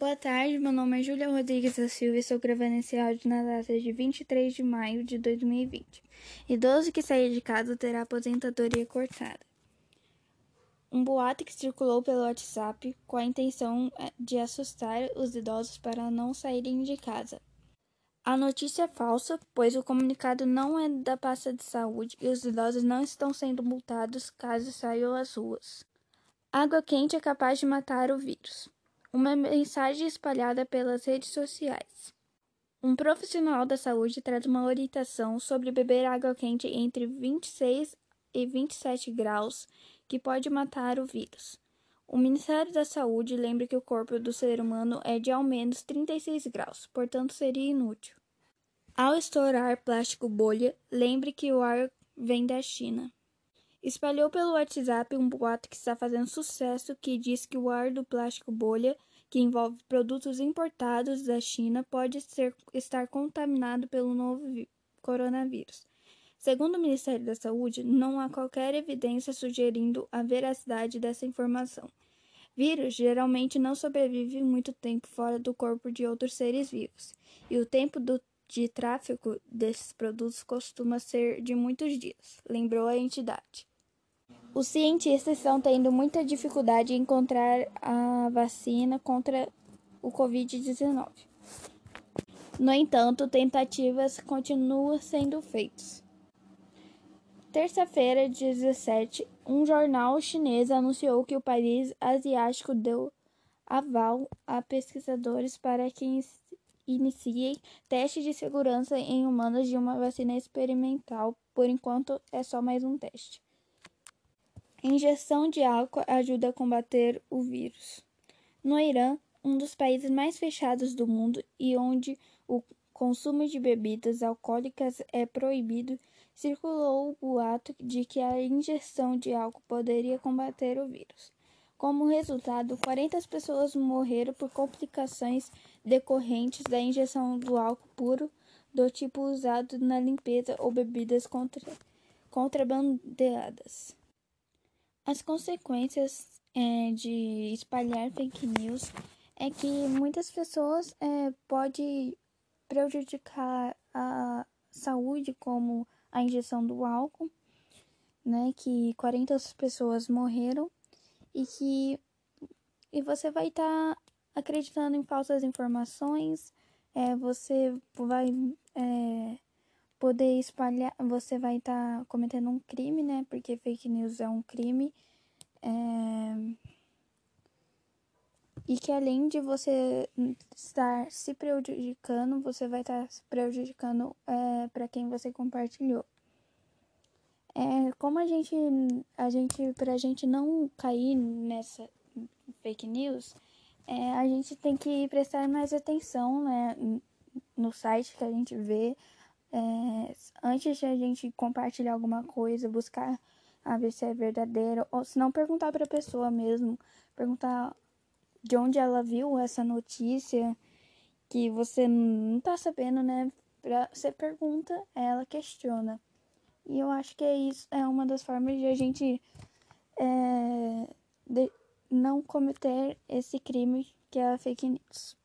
Boa tarde, meu nome é Júlia Rodrigues da Silva e estou gravando esse áudio na data de 23 de maio de 2020. Idoso que sair de casa terá aposentadoria cortada. Um boato que circulou pelo WhatsApp com a intenção eh, de assustar os idosos para não saírem de casa. A notícia é falsa, pois o comunicado não é da pasta de saúde e os idosos não estão sendo multados caso saiam às ruas. Água quente é capaz de matar o vírus uma mensagem espalhada pelas redes sociais. Um profissional da saúde traz uma orientação sobre beber água quente entre 26 e 27 graus, que pode matar o vírus. O Ministério da Saúde lembra que o corpo do ser humano é de ao menos 36 graus, portanto seria inútil. Ao estourar plástico bolha, lembre que o ar vem da China. Espalhou pelo WhatsApp um boato que está fazendo sucesso que diz que o ar do plástico bolha, que envolve produtos importados da China, pode ser, estar contaminado pelo novo coronavírus. Segundo o Ministério da Saúde, não há qualquer evidência sugerindo a veracidade dessa informação. Vírus geralmente não sobrevivem muito tempo fora do corpo de outros seres vivos, e o tempo do, de tráfico desses produtos costuma ser de muitos dias, lembrou a entidade. Os cientistas estão tendo muita dificuldade em encontrar a vacina contra o Covid-19. No entanto, tentativas continuam sendo feitas. Terça-feira, 17, um jornal chinês anunciou que o país asiático deu aval a pesquisadores para que iniciem testes de segurança em humanos de uma vacina experimental. Por enquanto, é só mais um teste. Injeção de álcool ajuda a combater o vírus. No Irã, um dos países mais fechados do mundo e onde o consumo de bebidas alcoólicas é proibido, circulou o boato de que a injeção de álcool poderia combater o vírus. Como resultado, 40 pessoas morreram por complicações decorrentes da injeção do álcool puro do tipo usado na limpeza ou bebidas contra, contrabandeadas. As consequências é, de espalhar fake news é que muitas pessoas é, pode prejudicar a saúde, como a injeção do álcool, né? Que 40 pessoas morreram e que e você vai estar tá acreditando em falsas informações, é, você vai é, poder espalhar, você vai estar tá cometendo um crime, né? Porque fake news é um crime. É... E que além de você estar se prejudicando, você vai estar se prejudicando é, para quem você compartilhou. É, como a gente, a gente, pra gente não cair nessa fake news, é, a gente tem que prestar mais atenção, né, no site que a gente vê, é, antes de a gente compartilhar alguma coisa, buscar a ver se é verdadeiro, ou se não perguntar para a pessoa mesmo, perguntar de onde ela viu essa notícia que você não tá sabendo, né? Pra, você pergunta, ela questiona. E eu acho que é isso, é uma das formas de a gente é, de não cometer esse crime que é a fake news.